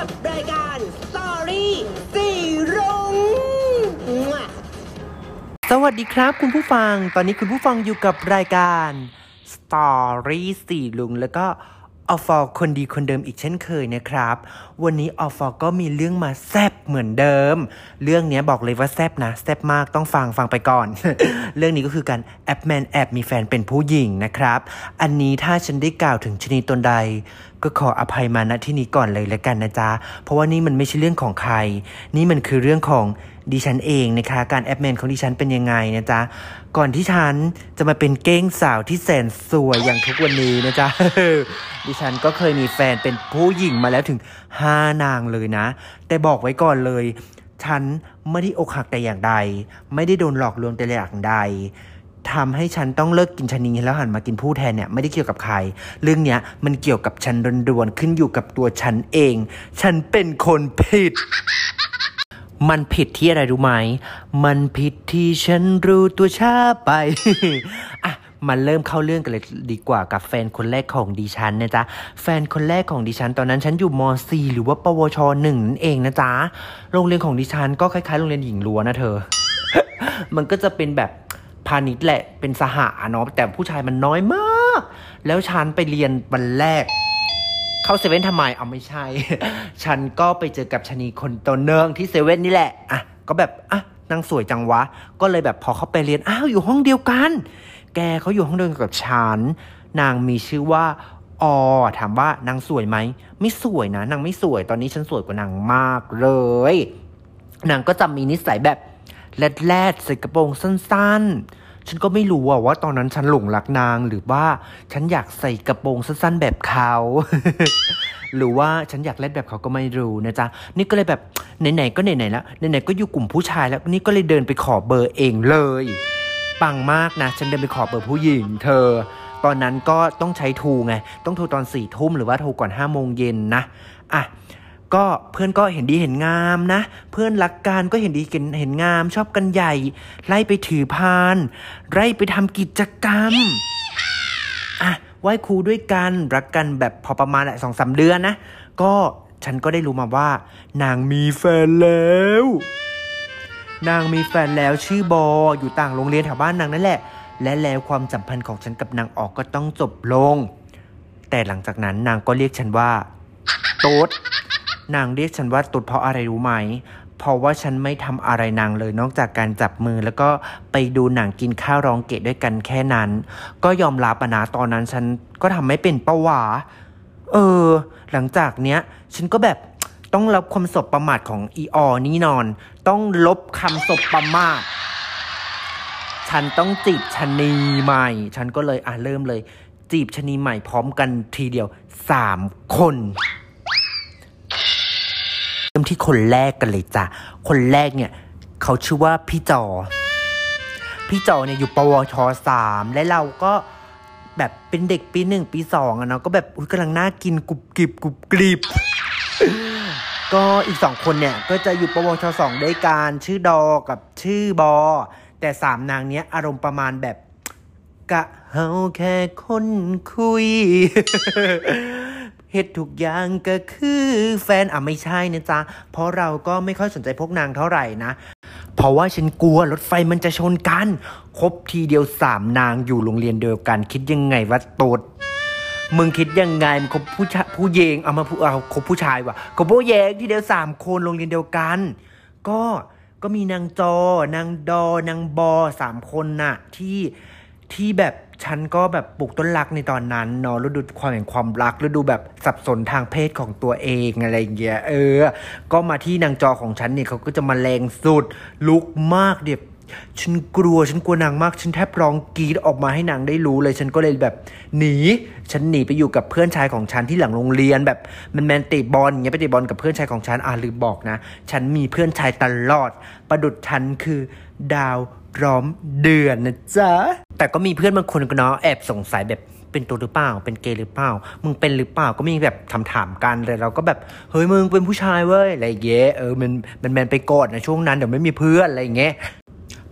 กับรายการสตอรี่สีรุ้งสวัสดีครับคุณผู้ฟัง ตอนนี้คุณผู้ฟังอยู่กับรายการ Story สี่ลุงแล้วก็ ออฟอคนดีคนเดิมอีกเช่นเคยนะครับ วันนี้ออฟอก็มีเรื่องมาแซบเหมือนเดิม เรื่องนี้บอกเลยว่าแซบนะแซบมากต้องฟังฟังไปก่อน เรื่องนี้ก็คือการแอปแมนแอบมีแฟนเป็นผู้หญิงนะครับ อันนี้ถ้าฉันได้กล่าวถึงชนีตนใด ก็ขออภัยมาณที่นี้ก่อนเลยแล้วกันนะจ๊ะ เพราะว่านี่มันไม่ใช่เรื่องของใคร นี่มันคือเรื่องของ ดิฉันเองนะคะ การแอปแมนของดิฉันเป็นยังไงนะจ๊ะ ก่อนที่ฉันจะมาเป็นเก้งสาวที่แสนสวยอย่างทุกวันนี้นะจ๊ะ ดิฉันก็เคยมีแฟนเป็นผู้หญิงมาแล้วถึง 5 นางเลยนะ แต่บอกไว้ก่อนเลย ฉันไม่ได้อกหักแต่อย่างใด ไม่ได้โดนหลอกลวงแต่อย่างใดทำให้ฉันต้องเลิกกินชนีแล้วหันมากินผู้แทนเนี่ยไม่ได้เกี่ยวกับใคร เรื่องเนี้ยมันเกี่ยวกับฉันรวนๆขึ้นอยู่กับตัวฉันเอง ฉันเป็นคนผิด มันผิดที่อะไรรู้ไหม มันผิดที่ฉันรู้ตัวช้าไปอะมาเริ่มเข้าเรื่องกันเลยดีกว่ากับแฟนคนแรกของดิฉันนะจ๊ะ แฟนคนแรกของดิฉัน ตอนนั้นฉันอยู่ม .4 หรือว่าปวชหนึ่งนั่นเองนะจ๊ะ โรงเรียนของดิฉันก็คล้ายๆ โรงเรียนหญิงล้วนนะเธอ มันก็จะเป็นแบบพาณิชย์แหละ เป็นสหะเนาะ แต่ผู้ชายมันน้อยมาก แล้วฉันไปเรียนวันแรก เข้าเซเว่นทำไมเอาไม่ใช่ ฉันก็ไปเจอกับชะนีคนตัวเนืองที่เซเว่นนี่แหละ อะ ก็แบบ อะนางสวยจังวะ ก็เลยแบบพอเขาไปเรียน อ้าว อยู่ห้องเดียวกัน แกเขาอยู่ห้องเดียวกันกับฉัน นางมีชื่อว่าออถามว่านางสวยไหม ไม่สวยนะ นางไม่สวย ตอนนี้ฉันสวยกว่านางมากเลย นางก็จะมีนิสัยแบบแรดแรดๆใส่กระโปรงสั้นๆ ฉันก็ไม่รู้ว่าตอนนั้นฉันหลงรักนางหรือว่าฉันอยากใส่กระโปรงสั้นๆแบบเขาหรือว่าฉันอยากเล่นแบบเขาก็ไม่รู้นะจ๊ะ นี่ก็เลยแบบไหนๆก็ไหนๆแล้วไหนๆก็อยู่กลุ่มผู้ชายแล้วนี่ก็เลยเดินไปขอเบอร์เองเลย ปังมากนะ ฉันเดินไปขอเบอร์ผู้หญิง เธอ ตอนนั้นก็ต้องใช้ทูไง ต้องโทรตอนสี่ทุ่มหรือว่าโทรก่อนห้าโมงเย็นนะ อะ ก็เพื่อนก็เห็นดีเห็นงามนะ เพื่อนรักกันก็เห็นดีเห็นเห็นงาม ชอบกันใหญ่ ไล่ไปถือพานไล่ไปทำกิจกรรมอะไหว้ครูด้วยกันรักกันแบบพอประมาณแหละสองสามเดือนนะ ก็ฉันก็ได้รู้มาว่า นางมีแฟนแล้ว นางมีแฟนแล้วชื่อบออยู่ต่างโรงเรียนแถวบ้านนางนั่นแหละ และแล้วความสัมพันธ์ของฉันกับนางออกก็ต้องจบลง แต่หลังจากนั้นนางก็เรียกฉันว่า โต๊ด นางเรียกฉันว่าตุดเพราะอะไรรู้ไหม เพราะว่าฉันไม่ทำอะไรนางเลยนอกจากการจับมือแล้วก็ไปดูหนังกินข้าวร้องเกะด้วยกันแค่นั้น ก็ยอมรับนะตอนนั้นฉันก็ทำไม่เป็นปะวาเออ หลังจากเนี้ย ฉันก็แบบต้องรับความสบประมาทของอีออนี่นอน ต้องลบคำสบประมาทฉันต้องจีบชะนีใหม่ ฉันก็เลยอะเริ่มเลย จีบชะนีใหม่พร้อมกันทีเดียวสามคน ที่คนแรกกันเลยจ้ะ คนแรกเนี่ย เขาชื่อว่าพี่จอ พี่จอเนี่ยอยู่ปวชสามและเราก็แบบเป็นเด็กปีหนึ่งปีสองอะเนาะก็แบบอุ๊ยกำลังน่ากินกรุบกริบกรุบกริบก็อีกสองคนเนี่ย ก็จะอยู่ปวชสองด้วยกันชื่อดอกับชื่อบอ แต่สามนางเนี้ย อารมณ์ประมาณแบบกะเฮาแค่คนคุย เฮ็ดทุกอย่างก็คือแฟนอะไม่ใช่นะจ๊ะ เพราะเราก็ไม่ค่อยสนใจพวกนางเท่าไหร่นะ เพราะว่าฉันกลัวรถไฟมันจะชนกันครบทีเดียวสามนางอยู่โรงเรียนเดียวกัน คิดยังไงว่าโตดมึงคิดยังไงมันคบผู้ชายผู้เยงเอามาพูเอาคบผู้ชายว่ะคบผู้เยงทีเดียวสามคนโรงเรียนเดียวกัน ก็ก็มีนางจอนางดอนางบอสามคนน่ะที่ที่แบบ ฉันก็แบบปลูกต้นรักในตอนนั้นเนาะฤดูความแห่งความรักฤดูแบบสับสนทางเพศของตัวเองอะไรเงี้ยเออ ก็มาที่นางจอของฉันเนี่ยเขาก็จะมาแรงสุด ลุกมากเดียบฉันกลัวฉันกลัวนางมาก ฉันแทบร้องกรีดออกมาให้นางได้รู้เลย ฉันก็เลยแบบหนี ฉันหนีไปอยู่กับเพื่อนชายของฉันที่หลังโรงเรียนแบบมันแมนเตะบอลอย่างเงี้ยไปเตะบอลกับเพื่อนชายของฉันอ่าลืมบอกนะ ฉันมีเพื่อนชายตลอด ประดุดฉันคือดาว ร้อมเดือนนะจ๊ะ แต่ก็มีเพื่อนบางคนก็เนาะแอบสงสัยแบบเป็นตัวหรือเปล่า เป็นเกย์หรือเปล่า มึงเป็นหรือเปล่า ก็มีแบบถามถามๆกันเลยเราก็แบบ เฮ้ยมึงเป็นผู้ชายเว้ย อะไรเงี้ย เออมันมันแมนไปกอดนะช่วงนั้นเดี๋ยวไม่มีเพื่อนอะไรอย่างเงี้ย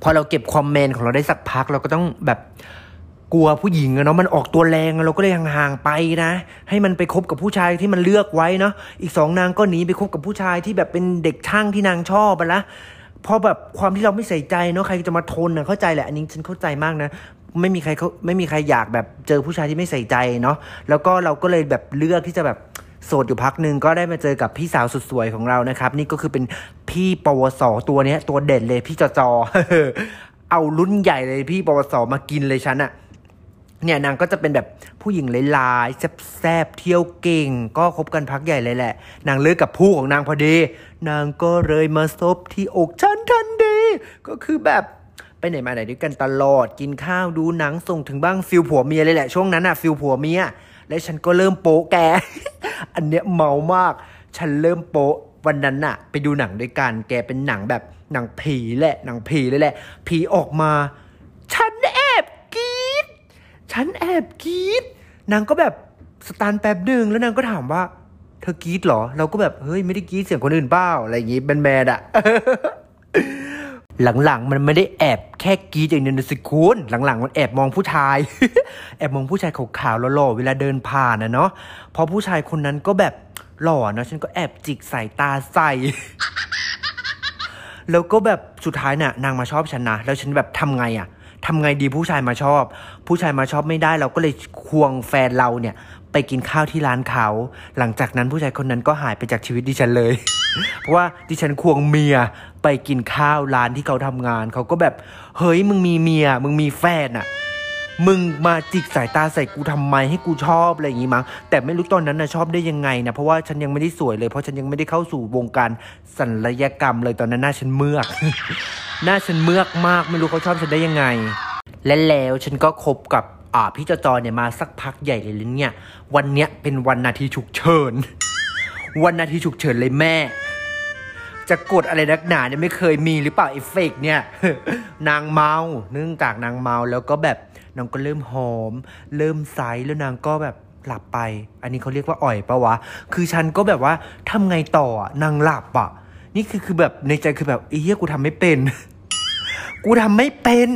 พอเราเก็บความแมนของเราได้สักพักเราก็ต้องแบบกลัวผู้หญิงอะเนาะมันออกตัวแรงเราก็เลยห่างๆไปนะ ให้มันไปคบกับผู้ชายที่มันเลือกไว้เนาะอีกสองนางก็หนีไปคบกับผู้ชายที่แบบเป็นเด็กช่างที่นางชอบไปละ พอแบบความที่เราไม่ใส่ใจเนาะใครจะมาทนอะเข้าใจแหละอันนี้ฉันเข้าใจมากนะไม่มีใครเขาไม่มีใครอยากแบบเจอผู้ชายที่ไม่ใส่ใจเนาะแล้วก็เราก็เลยแบบเลือกที่จะแบบโสดอยู่พักหนึ่งก็ได้มาเจอกับพี่สาวสุดสวยของเรานะครับ นี่ก็คือเป็นพี่ปวสตัวเนี้ย ตัวเด่นเลยพี่จอจอเอารุ่นใหญ่เลยพี่ปวสมากินเลยฉันอะ เนี่ยนางก็จะเป็นแบบผู้หญิงลายๆแซบๆเที่ยวเก่ง ก็คบกันพักใหญ่เลยแหละ นางเลิกกับผู้ของนางพอดี นางก็เลยมาซบที่อกฉันทันทีก็คือแบบไปไหนมาไหนด้วยกันตลอดกินข้าวดูหนังส่งถึงบ้างฟิลผัวเมียเลยแหละช่วงนั้นอะฟิลผัวเมียและฉันก็เริ่มโป๊ะแก อันเนี้ยเมามาก ฉันเริ่มโป๊ะวันนั้นน่ะไปดูหนังด้วยกันแกเป็นหนังแบบหนังผีแหละหนังผีเลยแหละผีออกมา ฉันแอบกรีดนางก็แบบสตันแป๊บหนึ่งแล้วนางก็ถามว่า เธอกรีดเหรอ เราก็แบบเฮ้ยไม่ได้กรีดเสียงคนอื่นเปล่าอะไรอย่างงี้แมนๆอะหลังๆ มันไม่ได้แอบแค่กรีดอย่างเดียวนะสิคุณหลังๆ มันแอบมองผู้ชาย แอบมองผู้ชายขาวๆหล่อๆเวลาเดินผ่านนะเนาะเพราะผู้ชายคนนั้นก็แบบหล่อเนาะฉันก็แอบจิกสายตาใส่แล้วก็แบบสุดท้ายน่ะนางมาชอบฉันนะแล้วฉันแบบทำไงอะ ทำไงดีผู้ชายมาชอบ ผู้ชายมาชอบไม่ได้เราก็เลยควงแฟนเราเนี่ย ไปกินข้าวที่ร้านเขา หลังจากนั้นผู้ชายคนนั้นก็หายไปจากชีวิตดิฉันเลย เพราะว่าดิฉันควงเมียไปกินข้าวร้านที่เขาทำงาน เขาก็แบบเฮ้ยมึงมีเมีย มึงมีแฟนอะมึงมาจิกสายตาใส่กูทำไมให้กูชอบอะไรอย่างงี้มั้งแต่ไม่รู้ตอนนั้นนะชอบได้ยังไงนะเพราะว่าฉันยังไม่ได้สวยเลยเพราะฉันยังไม่ได้เข้าสู่วงการศัลยกรรมเลยตอนนั้นหน้าฉันเมือก หน้าฉันเมือกมากไม่รู้เขาชอบฉันได้ยังไง และแล้วฉันก็คบกับอ่าพี่จอจอเนี่ยมาสักพักใหญ่เลยเลยเนี่ย วันเนี้ยเป็นวันนาทีฉุกเฉิน วันนาทีฉุกเฉินเลยแม่ จะกดอะไรนักหนาเนี่ยไม่เคยมีหรือเปล่าเอฟเฟกต์เนี่ย นางเมา เนื่องจากนางเมาแล้วก็แบบนางก็เริ่มหอม เริ่มใสแล้วนางก็แบบหลับไป อันนี้เขาเรียกว่าอ่อยปะวะ คือฉันก็แบบว่าทำไงต่อ นางหลับอะ นี่คือคือแบบในใจคือแบบไอ้เหี้ยกูทำไม่เป็น กูทำไม่เป็น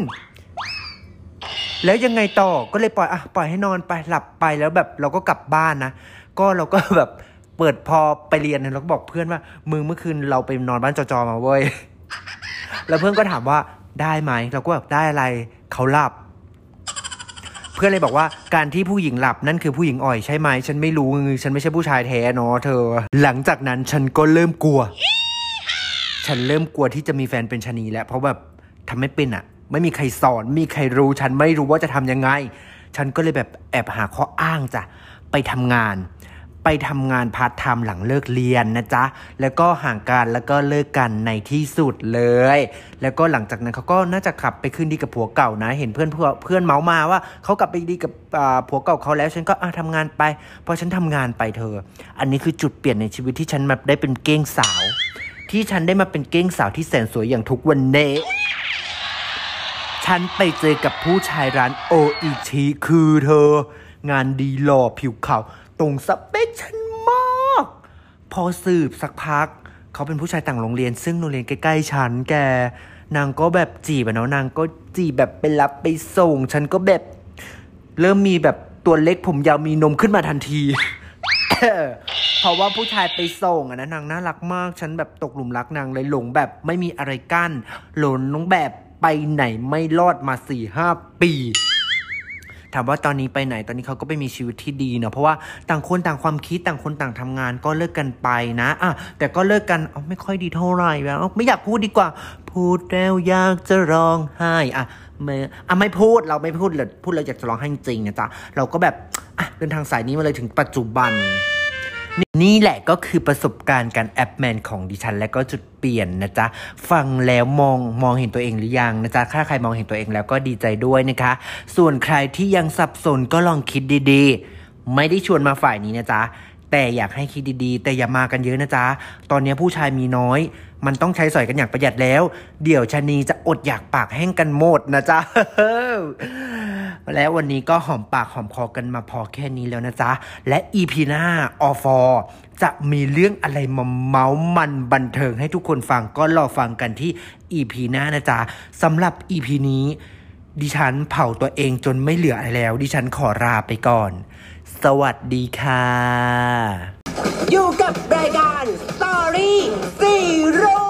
แล้วยังไงต่อก็เลยปล่อยอะปล่อยให้นอนไปหลับไปแล้วแบบเราก็กลับบ้านนะก็เราก็แบบเปิดพอไปเรียนเนี่ยเราก็บอกเพื่อนว่ามึงเมื่อคืนเราไปนอนบ้านจอจอมาเว้ยแล้วเพื่อนก็ถามว่าได้ไหมเราก็แบบได้อะไรเขาหลับ เพื่อนเลยบอกว่าการที่ผู้หญิงหลับนั่นคือผู้หญิงอ่อยใช่ไหมฉันไม่รู้ฉันไม่ใช่ผู้ชายแท้เนาะเธอ หลังจากนั้นฉันก็เริ่มกลัว ฉันเริ่มกลัวที่จะมีแฟนเป็นชนีแล้ว เพราะแบบทำไม่เป็นอะไม่มีใครสอนไม่มีใครรู้ ฉันไม่รู้ว่าจะทำยังไง ฉันก็เลยแบบแอบหาข้ออ้างจ้ะไปทำงาน ไปทำงานพาร์ทไทม์หลังเลิกเรียนนะจ๊ะ แล้วก็ห่างกันแล้วก็เลิกกันในที่สุดเลย แล้วก็หลังจากนั้นเขาก็น่าจะขับไปขึ้นดีกับผัวเก่านะ เห็นเพื่อนเพื่อนเพื่อนเมาส์มาว่าเขากลับไปดีกับผัวเก่าเขาแล้ว ฉันก็อะทำงานไปพอฉันทำงานไปเธอ อันนี้คือจุดเปลี่ยนในชีวิตที่ฉันมาได้เป็นเก้งสาว ที่ฉันได้มาเป็นเก้งสาวที่แสนสวยอย่างทุกวันเน้ฉันไปเจอกับผู้ชายร้านโออิชิคือเธอ งานดีหล่อผิวขาวตรงสเปคฉันมาก พอสืบสักพัก เขาเป็นผู้ชายต่างโรงเรียน ซึ่งโรงเรียนใกล้ๆฉันแก นางก็แบบจีบอะเนาะนางก็จีบแบบไปรับไปส่ง ฉันก็แบบ เริ่มมีแบบตัวเล็กผมยาวมีนมขึ้นมาทันที เพราะว่าผู้ชายไปส่งอะนะนางน่ารักมาก ฉันแบบตกหลุมรักนางเลยหลงแบบไม่มีอะไรกั้นหลงน้องแบบไปไหนไม่รอดมาสี่ห้าปีถามว่าตอนนี้ไปไหนตอนนี้เขาก็ไปมีชีวิตที่ดีเนาะเพราะว่าต่างคนต่างความคิดต่างคนต่างทำงานก็เลิกกันไปนะอะแต่ก็เลิกกันเอาไม่ค่อยดีเท่าไหร่แล้วไม่อยากพูดดีกว่า พูดแล้วอยากจะร้องไห้อะ ไม่อะไม่พูดเราไม่พูดเลยพูดเราอยากจะร้องไห้จริงนะจ๊ะเราก็แบบอะเดินทางสายนี้มาเลยถึงปัจจุบัน นี่แหละก็คือประสบการณ์การแอปแมนของดิฉัน และก็จุดเปลี่ยนนะจ๊ะ ฟังแล้วมองมองเห็นตัวเองหรือยังนะจ๊ะถ้าใครมองเห็นตัวเองแล้วก็ดีใจด้วยนะคะ ส่วนใครที่ยังสับสนก็ลองคิดดีๆ ไม่ได้ชวนมาฝ่ายนี้นะจ๊ะ แต่อยากให้คิดดีๆ แต่อย่ามากันเยอะนะจ๊ะ ตอนนี้ผู้ชายมีน้อย มันต้องใช้สอยกันอย่างประหยัดแล้ว เดี๋ยวชนีจะอดอยากปากแห้งกันหมดนะจ๊ะและวันนี้ก็หอมปากหอมคอกันมาพอแค่นี้แล้วนะจ๊ะ และอีพีหน้าออฟอจะมีเรื่องอะไรมาเมาส์มันบันเทิงให้ทุกคนฟังก็รอฟังกันที่อีพีหน้านะจ๊ะสำหรับอีพีนี้ ดิฉันเผาตัวเองจนไม่เหลืออะไรแล้ว ดิฉันขอลาไปก่อน สวัสดีค่ะ อยู่กับรายการ Story Zero